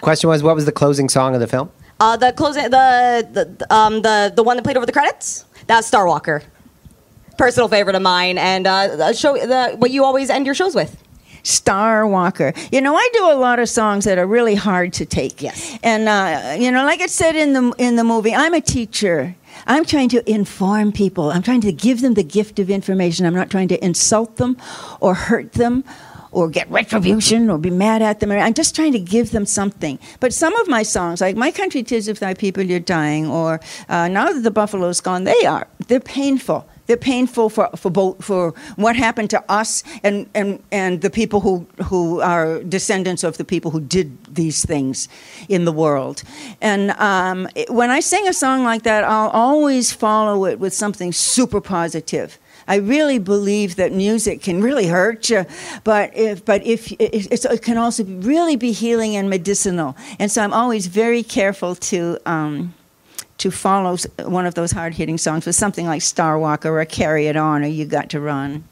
Question was, what was the closing song of the film? Uh, the closing, the the um, the the one that played over the credits. That's Starwalker. Personal favorite of mine, and uh, the show the what you always end your shows with. Star Walker. You know, I do a lot of songs that are really hard to take. Yes. And uh, you know, like it said in the in the movie, I'm a teacher. I'm trying to inform people. I'm trying to give them the gift of information. I'm not trying to insult them or hurt them or get retribution or be mad at them. I'm just trying to give them something. But some of my songs, like My Country Tis of Thy People You're Dying, or uh, Now That the Buffalo's Gone, they are. They're painful. They're painful for, for both for what happened to us and, and, and the people who, who are descendants of the people who did these things in the world. And um, it- when I sing a song like that, I'll always follow it with something super positive. I really believe that music can really hurt you, but if but if it, can also really be healing and medicinal. And so I'm always very careful to. Um, to follow one of those hard hitting songs with something like Starwalker or Carry It On or You Got to Run.